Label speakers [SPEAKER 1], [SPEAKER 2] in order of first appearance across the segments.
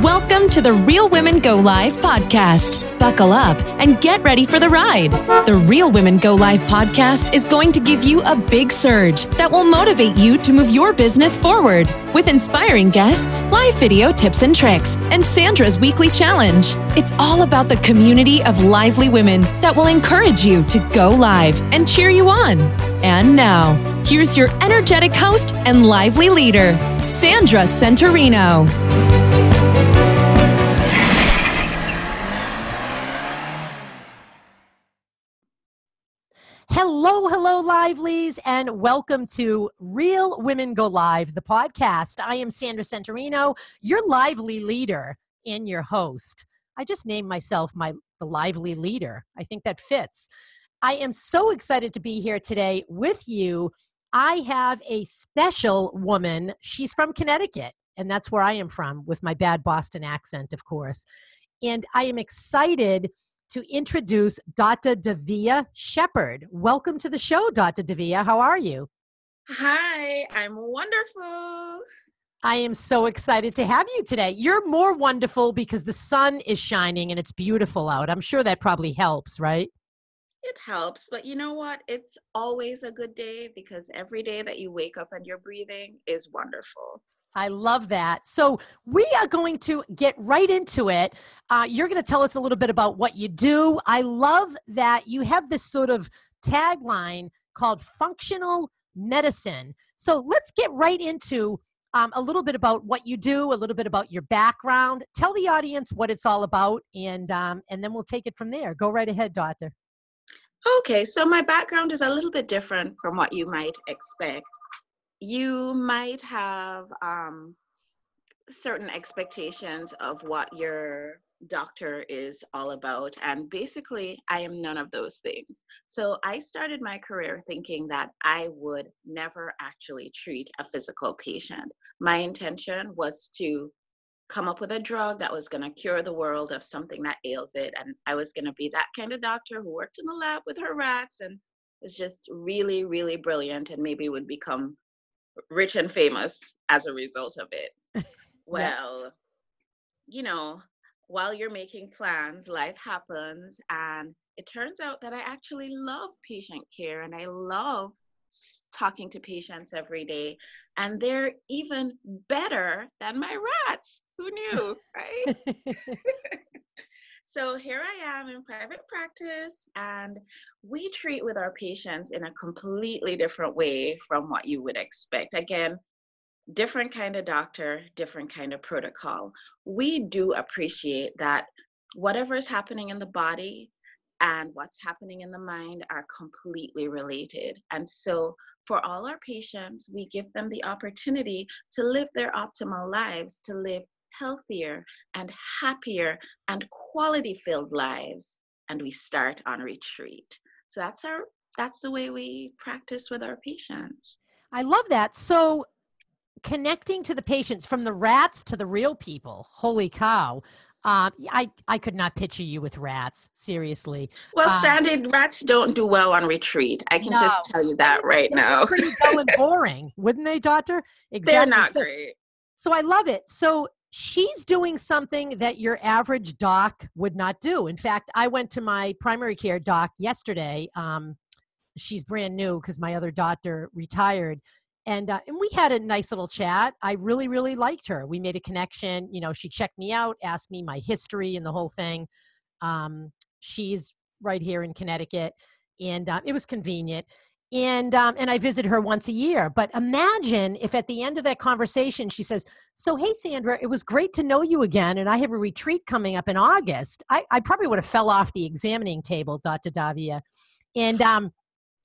[SPEAKER 1] Welcome to the Real Women Go Live podcast. Buckle up and get ready for the ride. The Real Women Go Live podcast is going to give you a big surge that will motivate you to move your business forward with inspiring guests, live video tips and tricks, and Sandra's weekly challenge. It's all about the community of lively women that will encourage you to go live and cheer you on. And now, here's your energetic host and lively leader, Sandra Centorino.
[SPEAKER 2] Hello, hello, livelies, and welcome to Real Women Go Live, the podcast. I am Sandra Centorino, your lively leader and your host. I just named myself my the lively leader. I think that fits. I am so excited to be here today with you. I have a special woman. She's from Connecticut, and that's where I am from, with my bad Boston accent, of course. And I am excited to introduce Dr. Davia Shepherd. Welcome to the show, Dr. Davia. How are you?
[SPEAKER 3] Hi, I'm wonderful.
[SPEAKER 2] I am so excited to have you today. You're more wonderful because the sun is shining and it's beautiful out. I'm sure that probably helps, right?
[SPEAKER 3] It helps, but you know what? It's always a good day because every day that you wake up and you're breathing is wonderful.
[SPEAKER 2] I love that. So, we are going to get right into it. Uh, you're going to tell us a little bit about what you do. I love that you have this sort of tagline called functional medicine. So, let's get right into um, a little bit about what you do, a little bit about your background. Tell the audience what it's all about, and um, and then we'll take it from there. Go right ahead, doctor.
[SPEAKER 3] Okay, so my background is a little bit different from what you might expect you might have um, certain expectations of what your doctor is all about. And basically, I am none of those things. So I started my career thinking that I would never actually treat a physical patient. My intention was to come up with a drug that was going to cure the world of something that ails it. And I was going to be that kind of doctor who worked in the lab with her rats and was just really, really brilliant and maybe would become rich and famous as a result of it. well, yeah. you know, while you're making plans, life happens. And it turns out that I actually love patient care and I love talking to patients every day. And they're even better than my rats. Who knew, right? So here I am in private practice, and we treat with our patients in a completely different way from what you would expect. Again, different kind of doctor, different kind of protocol. We do appreciate that whatever is happening in the body and what's happening in the mind are completely related. And so for all our patients, we give them the opportunity to live their optimal lives, to live healthier and happier and quality filled lives and we start on retreat so that's our that's the way we practice with our patients
[SPEAKER 2] i love that so connecting to the patients from the rats to the real people holy cow um, I I could not picture you with rats. Seriously.
[SPEAKER 3] Well, um, Sandy, rats don't do well on retreat. I can no. just tell you that right
[SPEAKER 2] They're
[SPEAKER 3] now.
[SPEAKER 2] pretty dull and boring, wouldn't they, Doctor?
[SPEAKER 3] Exactly. They're not so, great.
[SPEAKER 2] So I love it. So she's doing something that your average doc would not do. In fact, I went to my primary care doc yesterday. Um, she's brand new because my other doctor retired. And, uh, and we had a nice little chat. I really, really liked her. We made a connection. You know, she checked me out, asked me my history and the whole thing. Um, she's right here in Connecticut, and uh, it was convenient and um, and I visit her once a year. But imagine if at the end of that conversation she says, "So hey, Sandra, it was great to know you again, and I have a retreat coming up in August." I, I probably would have fell off the examining table, Dr. Davia, and um,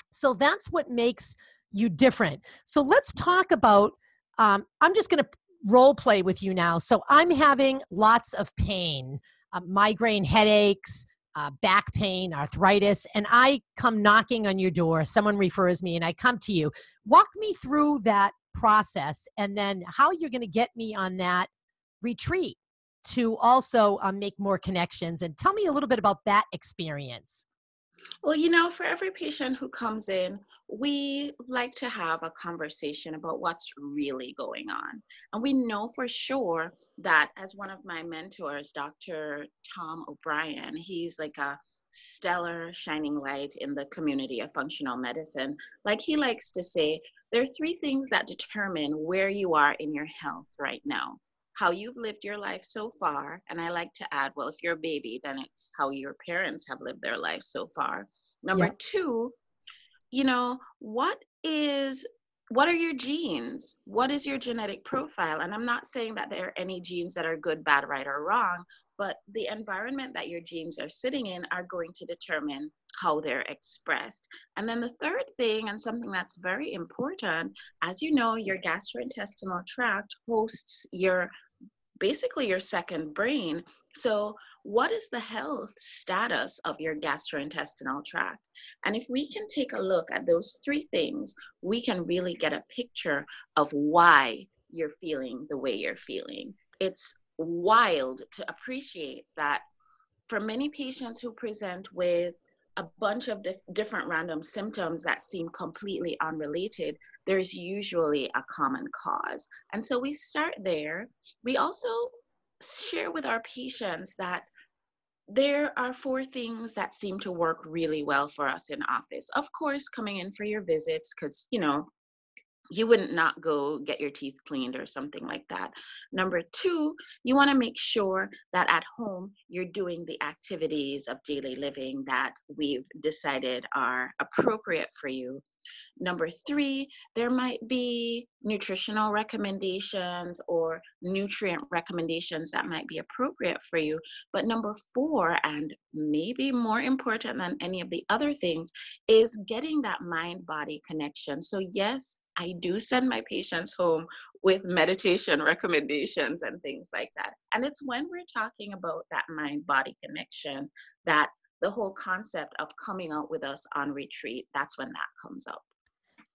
[SPEAKER 2] so that's what makes you different. So let's talk about. Um, I'm just going to role play with you now. So I'm having lots of pain, uh, migraine headaches uh, back pain, arthritis, and I come knocking on your door, someone refers me, and I come to you. Walk me through that process and then how you're going to get me on that retreat to also um, make more connections. And tell me a little bit about that experience.
[SPEAKER 3] Well, you know, for every patient who comes in, we like to have a conversation about what's really going on. And we know for sure that, as one of my mentors, Dr. Tom O'Brien, he's like a stellar shining light in the community of functional medicine. Like he likes to say, there are three things that determine where you are in your health right now how you've lived your life so far. And I like to add, well, if you're a baby, then it's how your parents have lived their life so far. Number yeah. two, you know, what is what are your genes? What is your genetic profile? And I'm not saying that there are any genes that are good, bad, right, or wrong, but the environment that your genes are sitting in are going to determine how they're expressed. And then the third thing, and something that's very important, as you know, your gastrointestinal tract hosts your basically your second brain. So, what is the health status of your gastrointestinal tract? And if we can take a look at those three things, we can really get a picture of why you're feeling the way you're feeling. It's wild to appreciate that for many patients who present with a bunch of different random symptoms that seem completely unrelated, there's usually a common cause. And so we start there. We also share with our patients that there are four things that seem to work really well for us in office. Of course, coming in for your visits, because, you know, you wouldn't not go get your teeth cleaned or something like that. Number two, you want to make sure that at home you're doing the activities of daily living that we've decided are appropriate for you. Number three, there might be nutritional recommendations or nutrient recommendations that might be appropriate for you. But number four, and maybe more important than any of the other things, is getting that mind body connection. So, yes, I do send my patients home with meditation recommendations and things like that. And it's when we're talking about that mind body connection that the whole concept of coming out with us on retreat, that's when that comes up.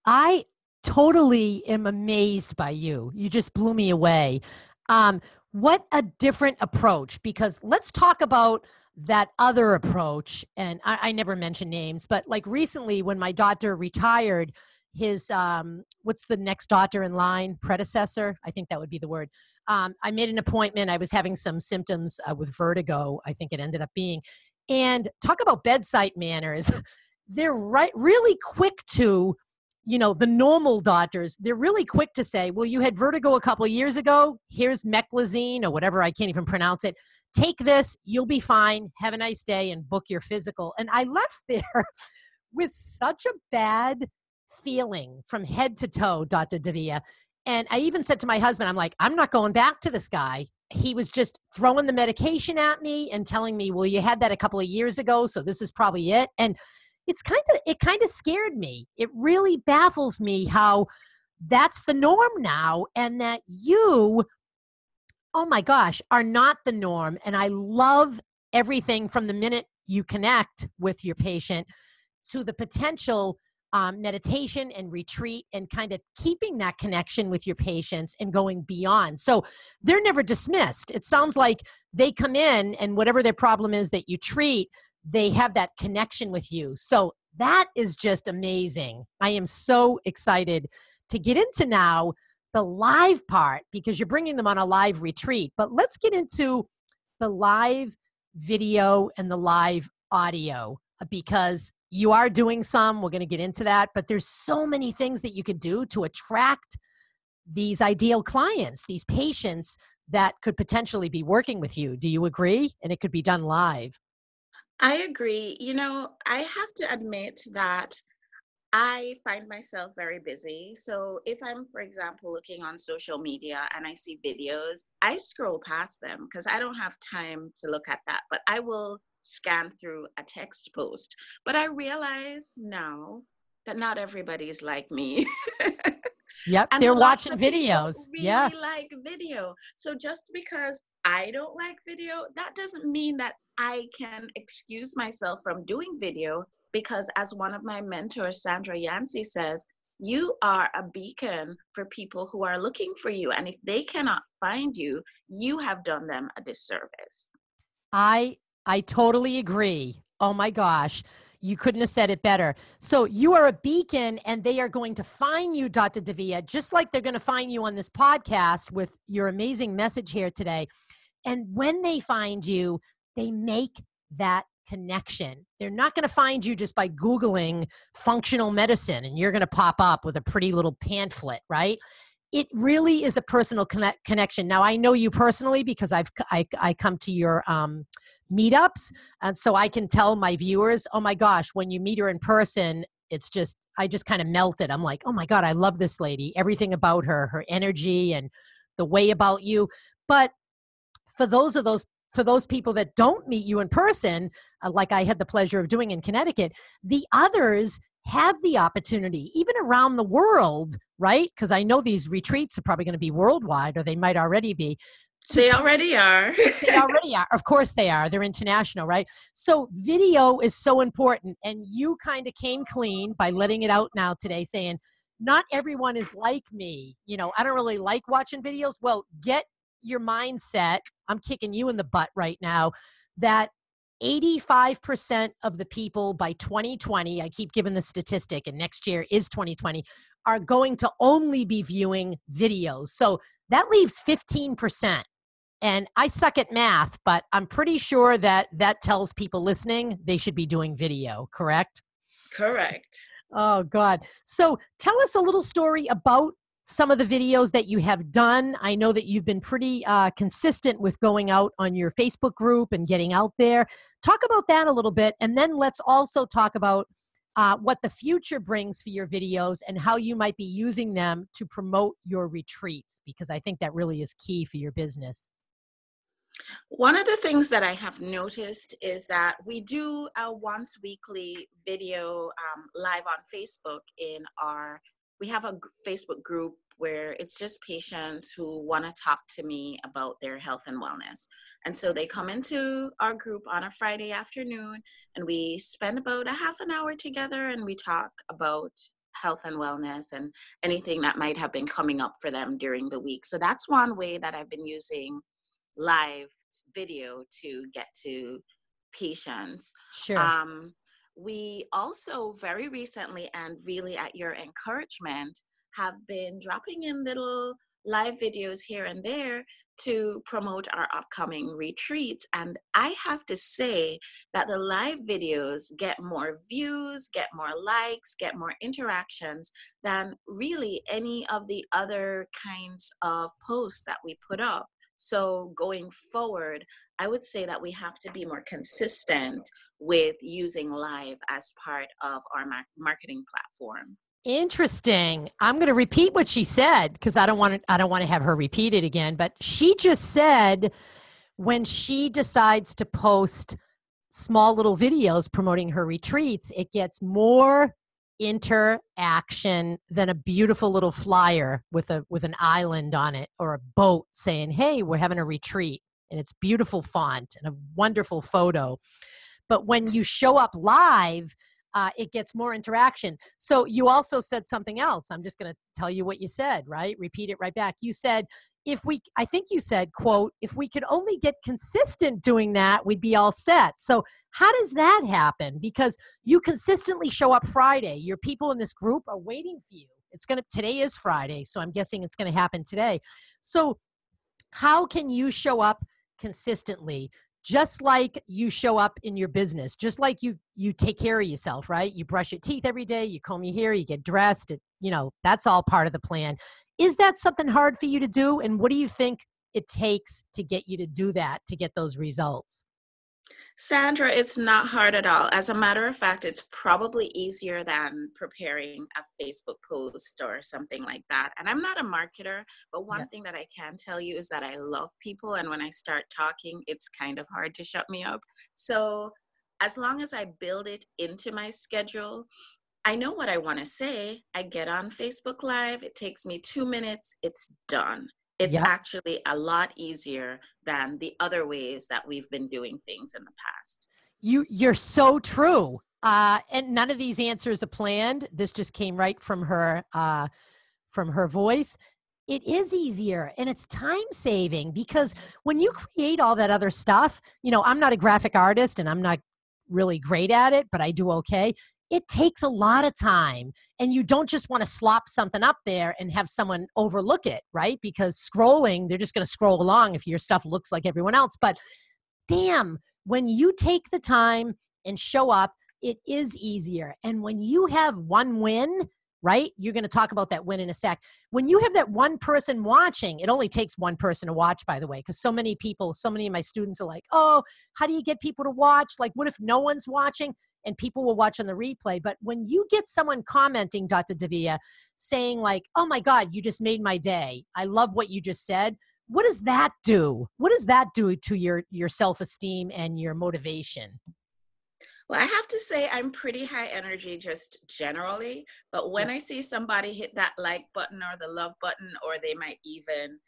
[SPEAKER 2] I totally am amazed by you. You just blew me away. Um, what a different approach because let's talk about that other approach and I, I, never mention names but like recently when my daughter retired his um what's the next daughter in line predecessor? I think that would be the word. Um, i made an appointment. I was having some symptoms uh, with vertigo i think it ended up being. And talk about bedside manners. They're right really quick to you know the normal doctors they're really quick to say well you had vertigo a couple years ago. Here's meclizine or whatever i can't even pronounce it. Take this. You'll be fine. Have a nice day and book your physical. And i left there with such a bad feeling from head to toe dr davia and i even said to my husband i'm like i'm not going back to this guy. He was just throwing the medication at me and telling me well you had that a couple of years ago so this is probably it. And it's kind of it kind of scared me. It really baffles me how that's the norm now and that you oh my gosh are not the norm. And i love everything from the minute you connect with your patient to the potential um, meditation and retreat and kind of keeping that connection with your patients and going beyond. So they're never dismissed. It sounds like they come in and whatever their problem is that you treat, they have that connection with you. So that is just amazing. I am so excited to get into now the live part because you're bringing them on a live retreat. But let's get into the live video and the live audio because you are doing some. We're going to get into that. But there's so many things that you could do to attract these ideal clients, these patients that could potentially be working with you. Do you agree? And it could be done live.
[SPEAKER 3] I agree. You know, I have to admit that I find myself very busy. So if I'm, for example, looking on social media and I see videos, I scroll past them because I don't have time to look at that. But I will scan through a text post. But I realize now that not everybody's like me.
[SPEAKER 2] Yep, and they're watching videos.
[SPEAKER 3] Really
[SPEAKER 2] yeah,
[SPEAKER 3] like video. So just because I don't like video, that doesn't mean that I can excuse myself from doing video because, as one of my mentors, Sandra Yancey, says, you are a beacon for people who are looking for you. And if they cannot find you, you have done them a disservice.
[SPEAKER 2] I I totally agree. Oh my gosh. You couldn't have said it better. So you are a beacon, and they are going to find you, Dr. Davia, just like they're going to find you on this podcast with your amazing message here today. And when they find you, they make that connection. They're not going to find you just by Googling functional medicine and you're going to pop up with a pretty little pamphlet, right? It really is a personal connect- connection. Now, I know you personally because I've I, I come to your um, meetups, and so I can tell my viewers, oh my gosh, when you meet her in person, it's just I just kind of melted. I'm like, oh my god, I love this lady. Everything about her, her energy, and the way about you. But for those of those for those people that don't meet you in person, uh, like I had the pleasure of doing in Connecticut, the others have the opportunity, even around the world, right? Because I know these retreats are probably going to be worldwide, or they might already be.
[SPEAKER 3] They already are.
[SPEAKER 2] they already are. Of course, they are. They're international, right? So, video is so important. And you kind of came clean by letting it out now today, saying, not everyone is like me. You know, I don't really like watching videos. Well, get your mindset, I'm kicking you in the butt right now, that 85% of the people by 2020, I keep giving the statistic, and next year is 2020, are going to only be viewing videos. So that leaves 15%. And I suck at math, but I'm pretty sure that that tells people listening they should be doing video, correct?
[SPEAKER 3] Correct.
[SPEAKER 2] Oh, God. So tell us a little story about some of the videos that you have done. I know that you've been pretty uh, consistent with going out on your Facebook group and getting out there. Talk about that a little bit, and then let's also talk about uh, what the future brings for your videos and how you might be using them to promote your retreats, because I think that really is key for your business.
[SPEAKER 3] One of the things that I have noticed is that we do a once weekly video um, live on Facebook in our we have a Facebook group where it's just patients who want to talk to me about their health and wellness. And so they come into our group on a Friday afternoon and we spend about a half an hour together and we talk about health and wellness and anything that might have been coming up for them during the week. So that's one way that I've been using live video to get to patients.
[SPEAKER 2] Sure.
[SPEAKER 3] Um, we also very recently and really at your encouragement have been dropping in little live videos here and there to promote our upcoming retreats. And I have to say that the live videos get more views, get more likes, get more interactions than really any of the other kinds of posts that we put up. So going forward, I would say that we have to be more consistent with using live as part of our marketing platform.
[SPEAKER 2] Interesting. I'm going to repeat what she said because I don't want to I don't want to have her repeat it again, but she just said when she decides to post small little videos promoting her retreats, it gets more interaction than a beautiful little flyer with a with an island on it or a boat saying, "Hey, we're having a retreat." And it's beautiful font and a wonderful photo. But when you show up live, uh, it gets more interaction. So you also said something else. I'm just going to tell you what you said, right? Repeat it right back. You said, if we, I think you said, quote, if we could only get consistent doing that, we'd be all set. So how does that happen? Because you consistently show up Friday. Your people in this group are waiting for you. It's to, today is Friday, so I'm guessing it's to happen today. So, how can you show up consistently? Just like you show up in your business, just like you you take care of yourself, right? You brush your teeth every day, you comb your hair, you get dressed. It, you know that's all part of the plan. Is that something hard for you to do? And what do you think it takes to get you to do that to get those results?
[SPEAKER 3] Sandra, it's not hard at all. As a matter of fact, it's probably easier than preparing a Facebook post or something like that. And I'm not a marketer, but one yeah. thing that I can tell you is that I love people. And when I start talking, it's kind of hard to shut me up. So as long as I build it into my schedule, I know what I want to say. I get on Facebook Live, it takes me two minutes, it's done. It's yep. actually a lot easier than the other ways that we've been doing things in the past.
[SPEAKER 2] You you're so true. Uh, and none of these answers are planned. This just came right from her uh, from her voice. It is easier and it's time saving because when you create all that other stuff you know i'm not a graphic artist and i'm not really great at it, but I do okay. It takes a lot of time. And you don't just want to slop something up there and have someone overlook it, right? Because scrolling, they're just going to scroll along if your stuff looks like everyone else. But damn, when you take the time and show up, it is easier. And when you have one win, right? You're going to talk about that win in a sec. When you have that one person watching, it only takes one person to watch, by the way, because so many people, so many of my students are like, oh, how do you get people to watch? Like, what if no one's watching? And people will watch on the replay. But when you get someone commenting, Dr. Davia, saying, like, oh my God, you just made my day. I love what you just said. What does that do? What does that do to your your self-esteem and your motivation?
[SPEAKER 3] Well, I have to say I'm pretty high energy just generally, but when I see somebody hit that like button or the love button, or they might even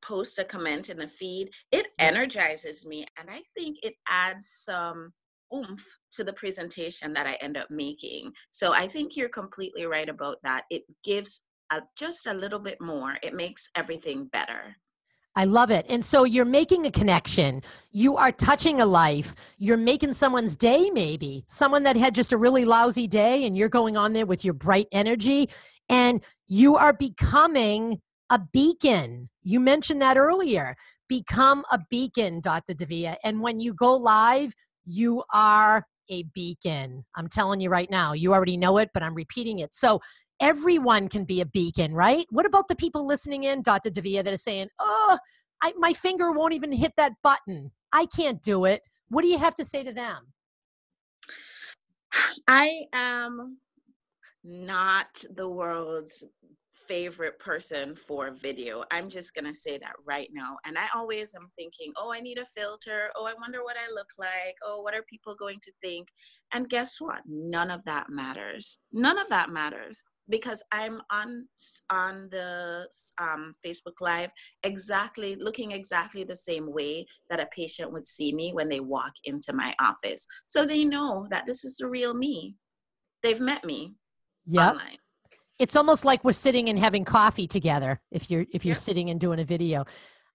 [SPEAKER 3] post a comment in the feed, it energizes me. And I think it adds some oomph to the presentation that I end up making. So I think you're completely right about that. It gives a, just a little bit more, it makes everything better.
[SPEAKER 2] I love it. And so you're making a connection. You are touching a life. You're making someone's day, maybe someone that had just a really lousy day, and you're going on there with your bright energy, and you are becoming a beacon. You mentioned that earlier. Become a beacon, Dr. Davia. And when you go live, you are a beacon. I'm telling you right now, you already know it, but I'm repeating it. So everyone can be a beacon, right? What about the people listening in, Dr. Davia, that are saying, oh, I, my finger won't even hit that button. I can't do it. What do you have to say to them?
[SPEAKER 3] I am not the world's favorite person for video. I'm just going to say that right now. And I always am thinking, oh, I need a filter. Oh, I wonder what I look like. Oh, what are people going to think? And guess what? None of that matters. None of that matters because I'm on on the um, Facebook Live exactly looking exactly the same way that a patient would see me when they walk into my office. So they know that this is the real me. They've met me yep. online.
[SPEAKER 2] It's almost like we're sitting and having coffee together if you're if you're yep. sitting and doing a video.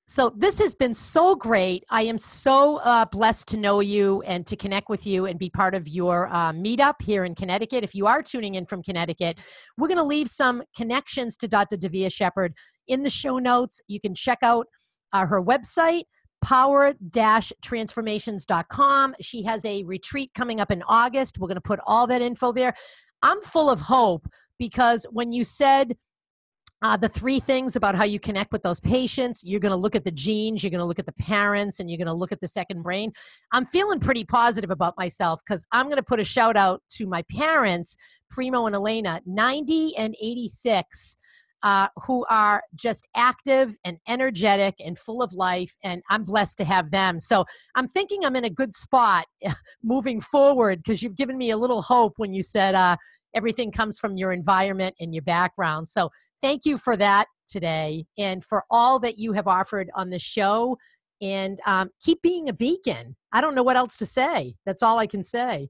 [SPEAKER 2] So this has been so great. I am so uh, blessed to know you and to connect with you and be part of your uh, meetup here in Connecticut. If you are tuning in from Connecticut, we're going to leave some connections to Dr. Davia Shepherd in the show notes. You can check out uh, her website power-transformations.com. She has a retreat coming up in August. We're going to put all that info there. I'm full of hope because when you said uh, the three things about how you connect with those patients you're going to look at the genes you're going to look at the parents and you're going to look at the second brain. I'm feeling pretty positive about myself because i'm going to put a shout out to my parents primo and elena 90 and 86 uh, who are just active and energetic and full of life and i'm blessed to have them. So i'm thinking i'm in a good spot moving forward because you've given me a little hope when you said uh, everything comes from your environment and your background. So thank you for that today and for all that you have offered on the show. And um, keep being a beacon. I don't know what else to say. That's all I can say.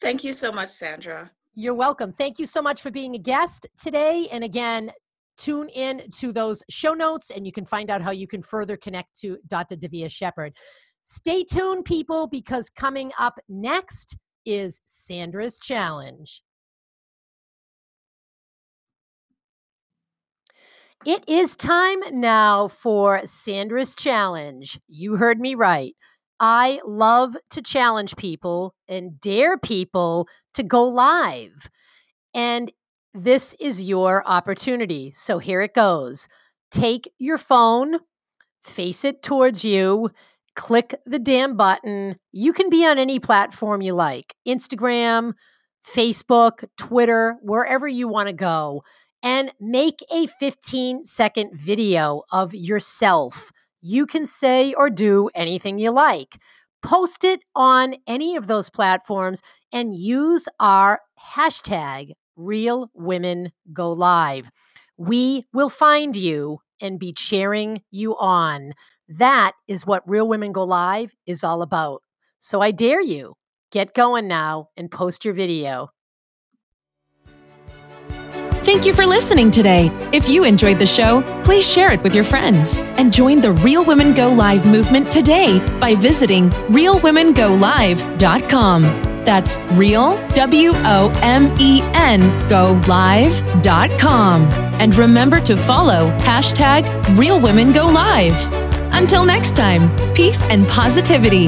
[SPEAKER 3] Thank you so much, Sandra.
[SPEAKER 2] You're welcome. Thank you so much for being a guest today. And again, tune in to those show notes and you can find out how you can further connect to Dr. Davia Shepherd. Stay tuned, people, because coming up next is Sandra's Challenge. It is time now for Sandra's challenge. You heard me right. I love to challenge people and dare people to go live. And this is your opportunity. So here it goes. Take your phone, face it towards you, click the damn button. You can be on any platform you like Instagram, Facebook, Twitter, wherever you want to go and make a 15 second video of yourself. You can say or do anything you like. Post it on any of those platforms and use our hashtag Real Women Go Live. We will find you and be cheering you on. That is what Real Women Go Live is all about. So I dare you, get going now and post your video.
[SPEAKER 1] Thank you for listening today. If you enjoyed the show, please share it with your friends and join the Real Women Go Live movement today by visiting realwomengolive.com. That's real, W O M E N, go live.com. And remember to follow hashtag Real Women Go Live. Until next time, peace and positivity.